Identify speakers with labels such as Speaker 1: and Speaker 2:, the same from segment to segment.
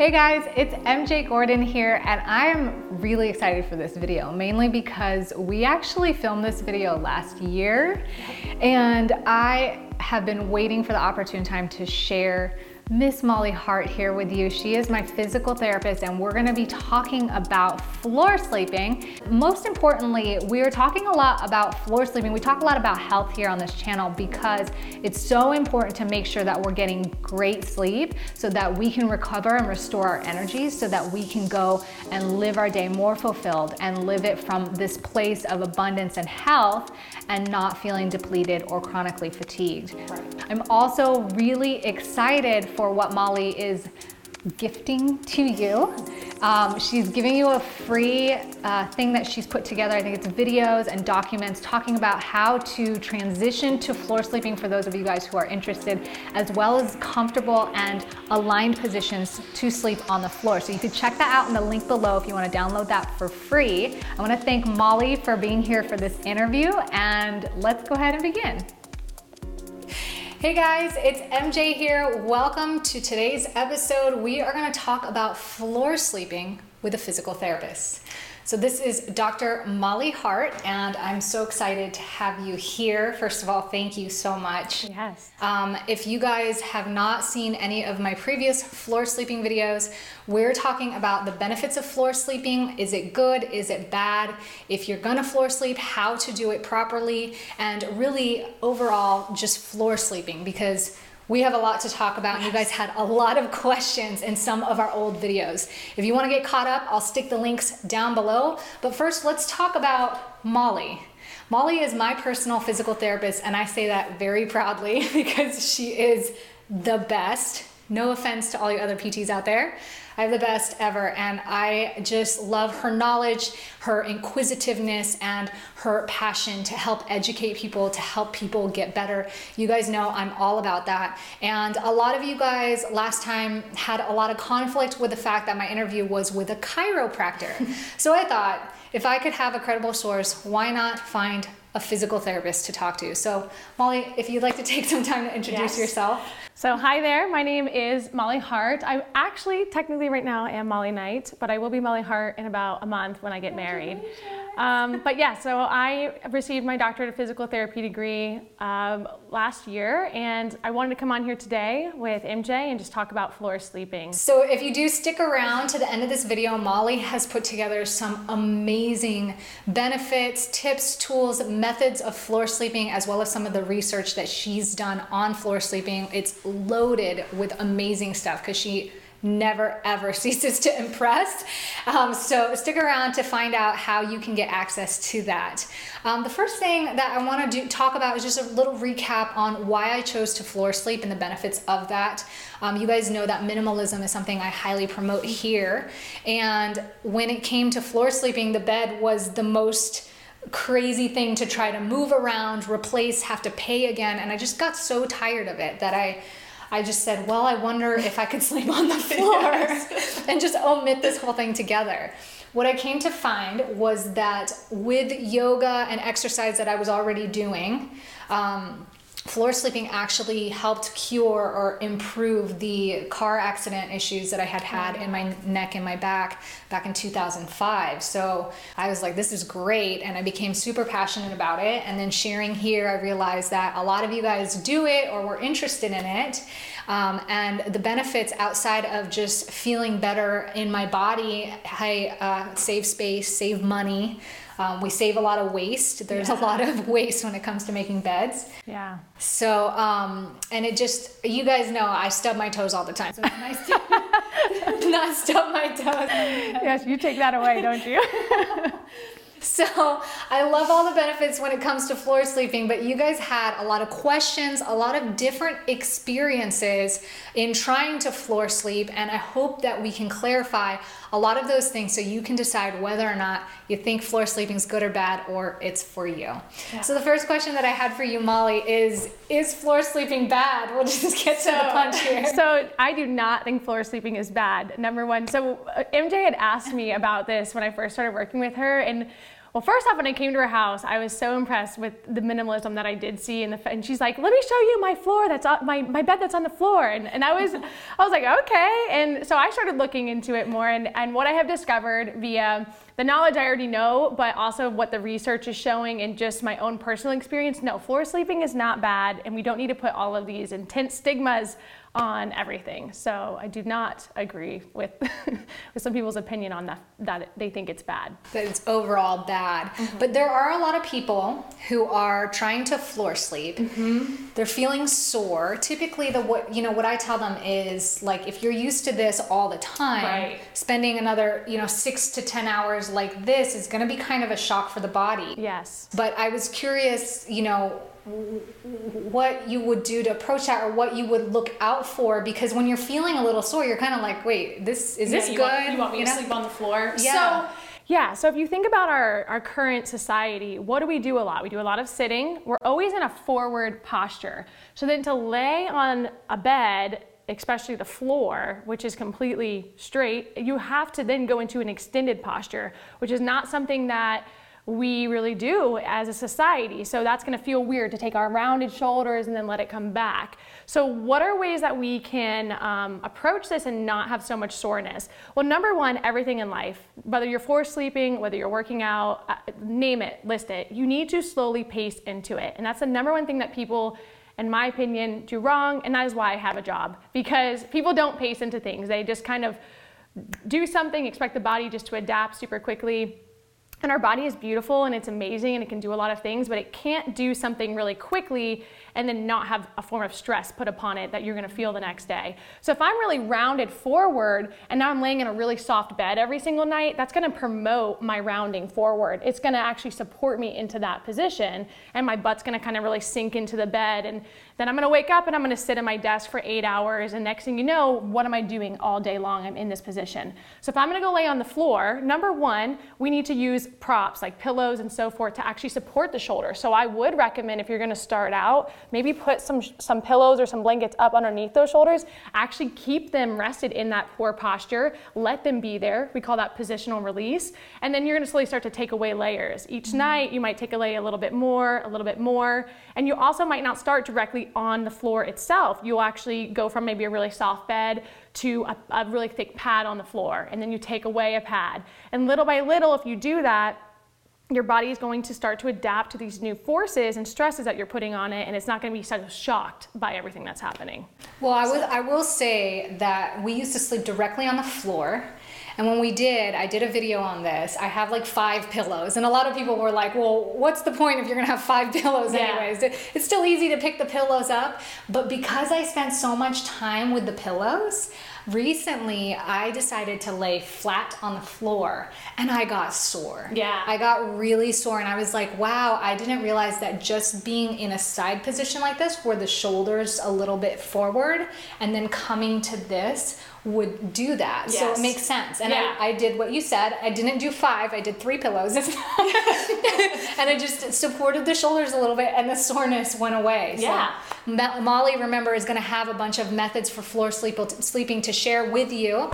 Speaker 1: Hey guys, it's MJ Gordon here and I'm really excited for this video, mainly because we actually filmed this video last year and I have been waiting for the opportune time to share Miss Molly Hart here with you. She is my physical therapist and we're gonna be talking about floor sleeping. Most importantly, we are talking a lot about floor sleeping. We talk a lot about health here on this channel because it's so important to make sure that we're getting great sleep so that we can recover and restore our energy so that we can go and live our day more fulfilled and live it from this place of abundance and health and not feeling depleted or chronically fatigued. Right. I'm also really excited for what Molly is gifting to you. Um, she's giving you a free uh, thing that she's put together. I think it's videos and documents talking about how to transition to floor sleeping for those of you guys who are interested, as well as comfortable and aligned positions to sleep on the floor. So you can check that out in the link below if you want to download that for free. I want to thank Molly for being here for this interview, and let's go ahead and begin. Hey guys, it's MJ here. Welcome to today's episode. We are going to talk about floor sleeping with a physical therapist. So this is Dr. Molly Hart, and I'm so excited to have you here. First of all, thank you so much.
Speaker 2: Yes.
Speaker 1: Um, if you guys have not seen any of my previous floor sleeping videos, we're talking about the benefits of floor sleeping. Is it good? Is it bad? If you're gonna floor sleep, how to do it properly, and really overall just floor sleeping because we have a lot to talk about, and you guys had a lot of questions in some of our old videos. If you want to get caught up, I'll stick the links down below. But first, let's talk about Molly. Molly is my personal physical therapist, and I say that very proudly because she is the best. No offense to all you other PTs out there. I have the best ever, and I just love her knowledge, her inquisitiveness, and her passion to help educate people, to help people get better. You guys know I'm all about that. And a lot of you guys last time had a lot of conflict with the fact that my interview was with a chiropractor. so I thought, if I could have a credible source, why not find a physical therapist to talk to. So, Molly, if you'd like to take some time to introduce yes. yourself.
Speaker 2: So, hi there. My name is Molly Hart. I'm actually, technically, right now, I am Molly Knight, but I will be Molly Hart in about a month when I get married. Um, but yeah, so I received my doctorate of physical therapy degree um, last year, and I wanted to come on here today with MJ and just talk about floor sleeping.
Speaker 1: So if you do stick around to the end of this video, Molly has put together some amazing benefits, tips, tools, methods of floor sleeping, as well as some of the research that she's done on floor sleeping. It's loaded with amazing stuff because she never ever ceases to impress. Um, so stick around to find out how you can get access to that. Um, the first thing that I want to talk about is just a little recap on why I chose to floor sleep and the benefits of that. Um, you guys know that minimalism is something I highly promote here. And when it came to floor sleeping, the bed was the most crazy thing to try to move around, replace, have to pay again. And I just got so tired of it that I I just said, well, I wonder if I could sleep on the floor yes. and just omit this whole thing together. What I came to find was that with yoga and exercise that I was already doing, um, floor sleeping actually helped cure or improve the car accident issues that I had had in my neck and my back back in 2005. So I was like, this is great. And I became super passionate about it. And then sharing here, I realized that a lot of you guys do it or were interested in it. Um, and the benefits outside of just feeling better in my body, I uh, save space, save money. Um, we save a lot of waste. There's yeah. a lot of waste when it comes to making beds.
Speaker 2: Yeah.
Speaker 1: So, um, and it just, you guys know I stub my toes all the time. So it's nice to not stub my toes.
Speaker 2: Yes, you take that away, don't you?
Speaker 1: So I love all the benefits when it comes to floor sleeping, but you guys had a lot of questions, a lot of different experiences in trying to floor sleep, and I hope that we can clarify a lot of those things so you can decide whether or not you think floor sleeping is good or bad or it's for you. Yeah. So the first question that I had for you, Molly, is is floor sleeping bad? We'll just get so, to the punch here.
Speaker 2: So I do not think floor sleeping is bad. Number one, so uh, MJ had asked me about this when I first started working with her, and Well, first off, when I came to her house, I was so impressed with the minimalism that I did see. The, and she's like, "Let me show you my floor. That's on, my my bed that's on the floor." And, and I was, I was like, "Okay." And so I started looking into it more. And and what I have discovered via the knowledge I already know, but also what the research is showing and just my own personal experience. No, floor sleeping is not bad, and we don't need to put all of these intense stigmas on everything. So I do not agree with, with some people's opinion on that, that they think it's bad.
Speaker 1: That it's overall bad. Mm-hmm. But there are a lot of people who are trying to floor sleep. Mm-hmm. They're feeling sore. Typically the what you know what I tell them is like if you're used to this all the time, right. spending another, you know, 6 to 10 hours like this is going to be kind of a shock for the body.
Speaker 2: Yes.
Speaker 1: But I was curious, you know, what you would do to approach that or what you would look out for because when you're feeling a little sore you're kind of like wait this is yeah, this
Speaker 2: you
Speaker 1: good
Speaker 2: want, you want me you to know? sleep on the floor yeah so yeah, so if you think about our, our current society, what do we do a lot? We do a lot of sitting. We're always in a forward posture. So then to lay on a bed, especially the floor, which is completely straight, you have to then go into an extended posture, which is not something that we really do as a society. So that's going to feel weird to take our rounded shoulders and then let it come back. So, what are ways that we can um, approach this and not have so much soreness? Well, number one, everything in life, whether you're forced sleeping, whether you're working out, uh, name it, list it, you need to slowly pace into it. And that's the number one thing that people in my opinion, do wrong, and that is why I have a job. Because people don't pace into things. They just kind of do something, expect the body just to adapt super quickly and our body is beautiful and it's amazing and it can do a lot of things, but it can't do something really quickly and then not have a form of stress put upon it that you're gonna feel the next day. So if I'm really rounded forward and now I'm laying in a really soft bed every single night, that's gonna promote my rounding forward. It's gonna actually support me into that position and my butt's gonna kind of really sink into the bed and then I'm gonna wake up and I'm gonna sit at my desk for eight hours and next thing you know, what am I doing all day long? I'm in this position. So if I'm gonna go lay on the floor, number one, we need to use props like pillows and so forth to actually support the shoulder. So I would recommend if you're gonna start out, maybe put some, some pillows or some blankets up underneath those shoulders, actually keep them rested in that poor posture, let them be there. We call that positional release. And then you're gonna slowly start to take away layers. Each mm-hmm. night you might take away a little bit more, a little bit more, and you also might not start directly on the floor itself. You'll actually go from maybe a really soft bed to a, a really thick pad on the floor, and then you take away a pad. And little by little, if you do that, your body is going to start to adapt to these new forces and stresses that you're putting on it, and it's not going to be so shocked by everything that's happening.
Speaker 1: Well, I, was, I will say that we used to sleep directly on the floor. And when we did, I did a video on this. I have like five pillows. And a lot of people were like, well, what's the point if you're gonna have five pillows yeah. anyways? It's still easy to pick the pillows up. But because I spent so much time with the pillows, recently I decided to lay flat on the floor and I got sore.
Speaker 2: Yeah.
Speaker 1: I got really sore and I was like, wow, I didn't realize that just being in a side position like this, where the shoulders a little bit forward and then coming to this would do that. Yes. So it makes sense. And yeah. I, I did what you said. I didn't do five, I did three pillows. and I just supported the shoulders a little bit and the soreness went away.
Speaker 2: Yeah.
Speaker 1: So Molly, remember, is going to have a bunch of methods for floor sleep, sleeping to share with you.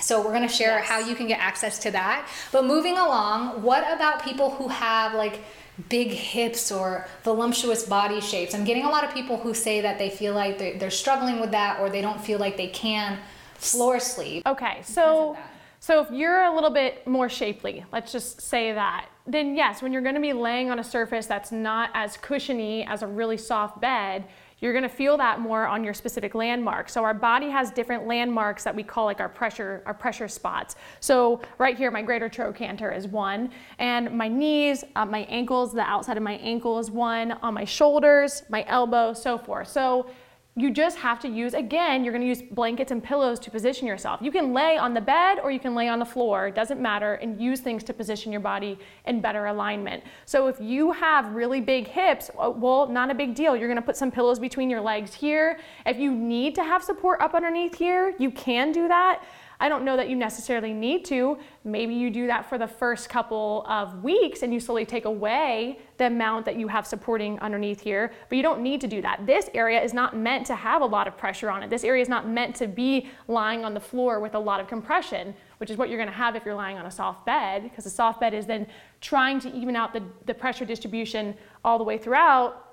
Speaker 1: So we're going to share yes. how you can get access to that. But moving along, what about people who have like big hips or voluptuous body shapes? I'm getting a lot of people who say that they feel like they're, they're struggling with that or they don't feel like they can floor sleep.
Speaker 2: Okay, so so if you're a little bit more shapely, let's just say that, then yes, when you're going to be laying on a surface that's not as cushiony as a really soft bed, you're going to feel that more on your specific landmark. So our body has different landmarks that we call like our pressure our pressure spots. So right here, my greater trochanter is one, and my knees, uh, my ankles, the outside of my ankle is one, on my shoulders, my elbow, so forth. So you just have to use, again, you're gonna use blankets and pillows to position yourself. You can lay on the bed or you can lay on the floor, it doesn't matter, and use things to position your body in better alignment. So if you have really big hips, uh, well, not a big deal. You're gonna put some pillows between your legs here. If you need to have support up underneath here, you can do that. I don't know that you necessarily need to. Maybe you do that for the first couple of weeks and you slowly take away the amount that you have supporting underneath here, but you don't need to do that. This area is not meant to have a lot of pressure on it. This area is not meant to be lying on the floor with a lot of compression, which is what you're gonna have if you're lying on a soft bed, because a soft bed is then trying to even out the, the pressure distribution all the way throughout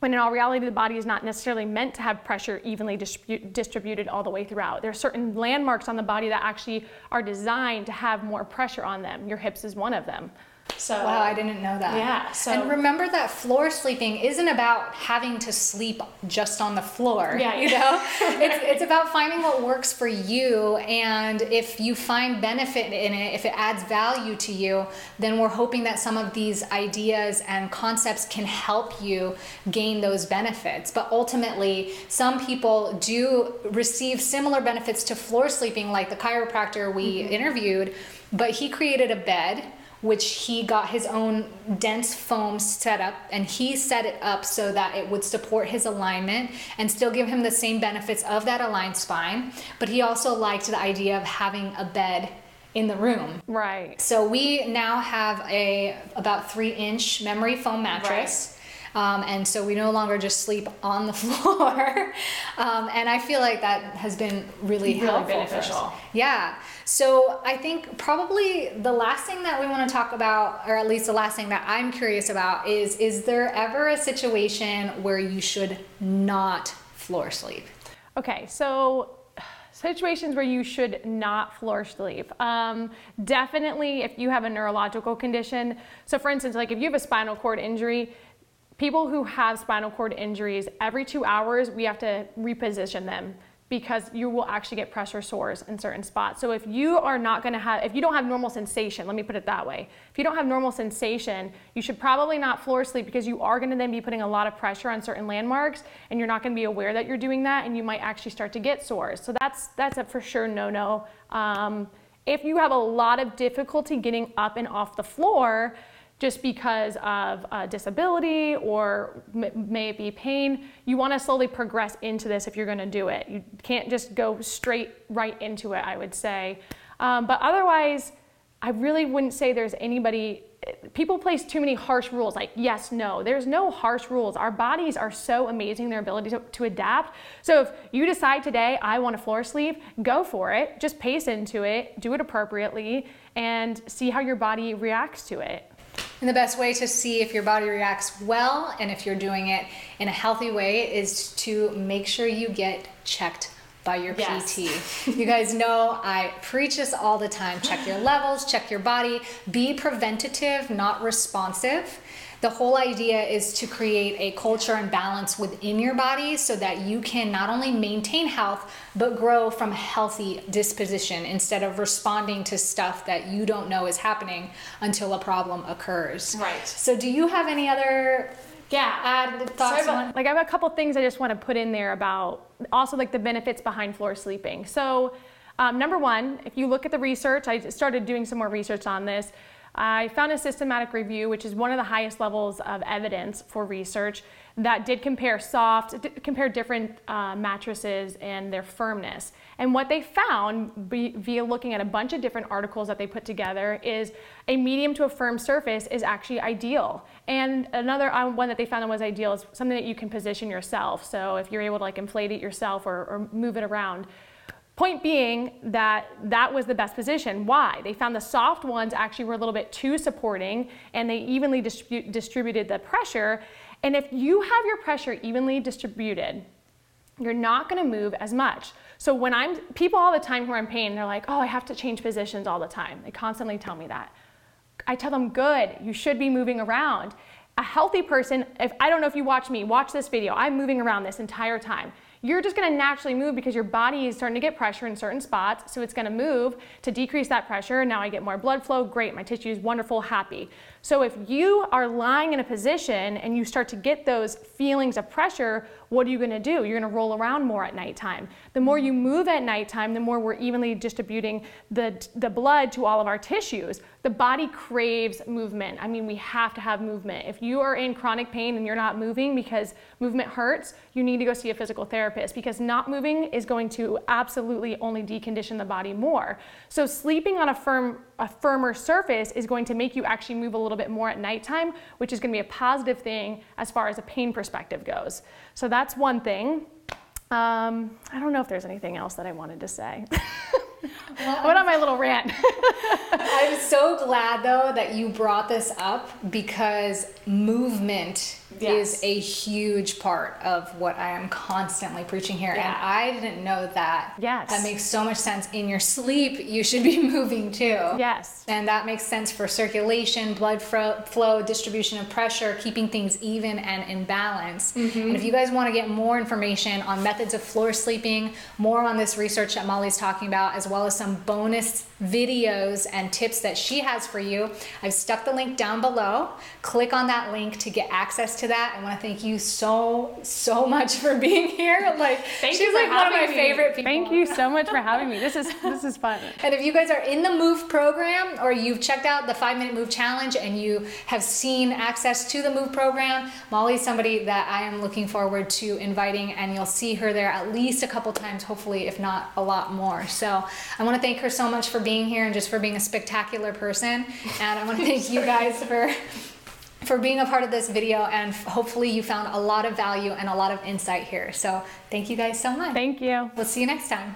Speaker 2: when in all reality the body is not necessarily meant to have pressure evenly distribu distributed all the way throughout. There are certain landmarks on the body that actually are designed to have more pressure on them. Your hips is one of them.
Speaker 1: So wow, I didn't know that.
Speaker 2: Yeah.
Speaker 1: So and remember that floor sleeping isn't about having to sleep just on the floor.
Speaker 2: Yeah.
Speaker 1: You know, it's it's about finding what works for you, and if you find benefit in it, if it adds value to you, then we're hoping that some of these ideas and concepts can help you gain those benefits. But ultimately, some people do receive similar benefits to floor sleeping, like the chiropractor we mm-hmm. interviewed, but he created a bed which he got his own dense foam set up and he set it up so that it would support his alignment and still give him the same benefits of that aligned spine. But he also liked the idea of having a bed in the room.
Speaker 2: Right.
Speaker 1: So we now have a about three inch memory foam mattress. Right um, and so we no longer just sleep on the floor. um, and I feel like that has been really,
Speaker 2: really
Speaker 1: helpful
Speaker 2: beneficial.
Speaker 1: Yeah. So I think probably the last thing that we want to talk about, or at least the last thing that I'm curious about, is is there ever a situation where you should not floor sleep?
Speaker 2: Okay, so situations where you should not floor sleep. Um, definitely if you have a neurological condition. So for instance, like if you have a spinal cord injury, people who have spinal cord injuries, every two hours we have to reposition them because you will actually get pressure sores in certain spots. So if you are not gonna have, if you don't have normal sensation, let me put it that way. If you don't have normal sensation, you should probably not floor sleep because you are gonna then be putting a lot of pressure on certain landmarks and you're not gonna be aware that you're doing that and you might actually start to get sores. So that's, that's a for sure no-no. Um, if you have a lot of difficulty getting up and off the floor, just because of a disability or may it be pain, you want to slowly progress into this if you're going to do it. You can't just go straight right into it, I would say. Um, but otherwise, I really wouldn't say there's anybody. People place too many harsh rules like yes, no. There's no harsh rules. Our bodies are so amazing, their ability to, to adapt. So if you decide today, I want a floor sleeve, go for it. Just pace into it, do it appropriately, and see how your body reacts to it.
Speaker 1: And the best way to see if your body reacts well and if you're doing it in a healthy way is to make sure you get checked by your yes. PT. you guys know I preach this all the time. Check your levels, check your body, be preventative, not responsive. The whole idea is to create a culture and balance within your body so that you can not only maintain health, but grow from a healthy disposition instead of responding to stuff that you don't know is happening until a problem occurs.
Speaker 2: Right.
Speaker 1: So, do you have any other yeah add thoughts
Speaker 2: so like i have a couple things i just want to put in there about also like the benefits behind floor sleeping so um, number one if you look at the research i started doing some more research on this I found a systematic review, which is one of the highest levels of evidence for research, that did compare soft, did compare different uh, mattresses and their firmness. And what they found via looking at a bunch of different articles that they put together is a medium to a firm surface is actually ideal. And another uh, one that they found that was ideal is something that you can position yourself. So if you're able to like inflate it yourself or, or move it around. Point being that that was the best position. Why? They found the soft ones actually were a little bit too supporting and they evenly distribu distributed the pressure. And if you have your pressure evenly distributed, you're not gonna move as much. So when I'm, people all the time who are in pain, they're like, oh, I have to change positions all the time. They constantly tell me that. I tell them, good, you should be moving around. A healthy person, if I don't know if you watch me, watch this video, I'm moving around this entire time you're just gonna naturally move because your body is starting to get pressure in certain spots. So it's gonna move to decrease that pressure. Now I get more blood flow, great, my tissue is wonderful, happy. So if you are lying in a position and you start to get those feelings of pressure, what are you going to do? You're going to roll around more at nighttime. The more you move at nighttime, the more we're evenly distributing the, the blood to all of our tissues. The body craves movement. I mean, we have to have movement. If you are in chronic pain and you're not moving because movement hurts, you need to go see a physical therapist because not moving is going to absolutely only decondition the body more. So sleeping on a firm a firmer surface is going to make you actually move a little bit more at nighttime, which is going to be a positive thing as far as a pain perspective goes. So that's one thing. Um, I don't know if there's anything else that I wanted to say. Well, what on my little rant?
Speaker 1: I'm so glad though that you brought this up because movement yes. is a huge part of what I am constantly preaching here. Yeah. And I didn't know that.
Speaker 2: Yes.
Speaker 1: That makes so much sense. In your sleep, you should be moving too.
Speaker 2: Yes.
Speaker 1: And that makes sense for circulation, blood flow, distribution of pressure, keeping things even and in balance. Mm-hmm. And if you guys want to get more information on methods of floor sleeping, more on this research that Molly's talking about, as well as some bonus videos and tips that she has for you, I've stuck the link down below. Click on that link to get access to that. I want to thank you so, so much for being here. Like,
Speaker 2: thank
Speaker 1: she's like one of my me. favorite people.
Speaker 2: Thank you so much for having me. This is, this is fun.
Speaker 1: and if you guys are in the Move program or you've checked out the five minute Move challenge and you have seen access to the Move program, Molly's somebody that I am looking forward to inviting and you'll see her there at least a couple times, hopefully, if not a lot more. So I want to thank her so much for being here and just for being a spectacular person. And I want to thank you guys for for being a part of this video and hopefully you found a lot of value and a lot of insight here. So thank you guys so much.
Speaker 2: Thank you.
Speaker 1: We'll see you next time.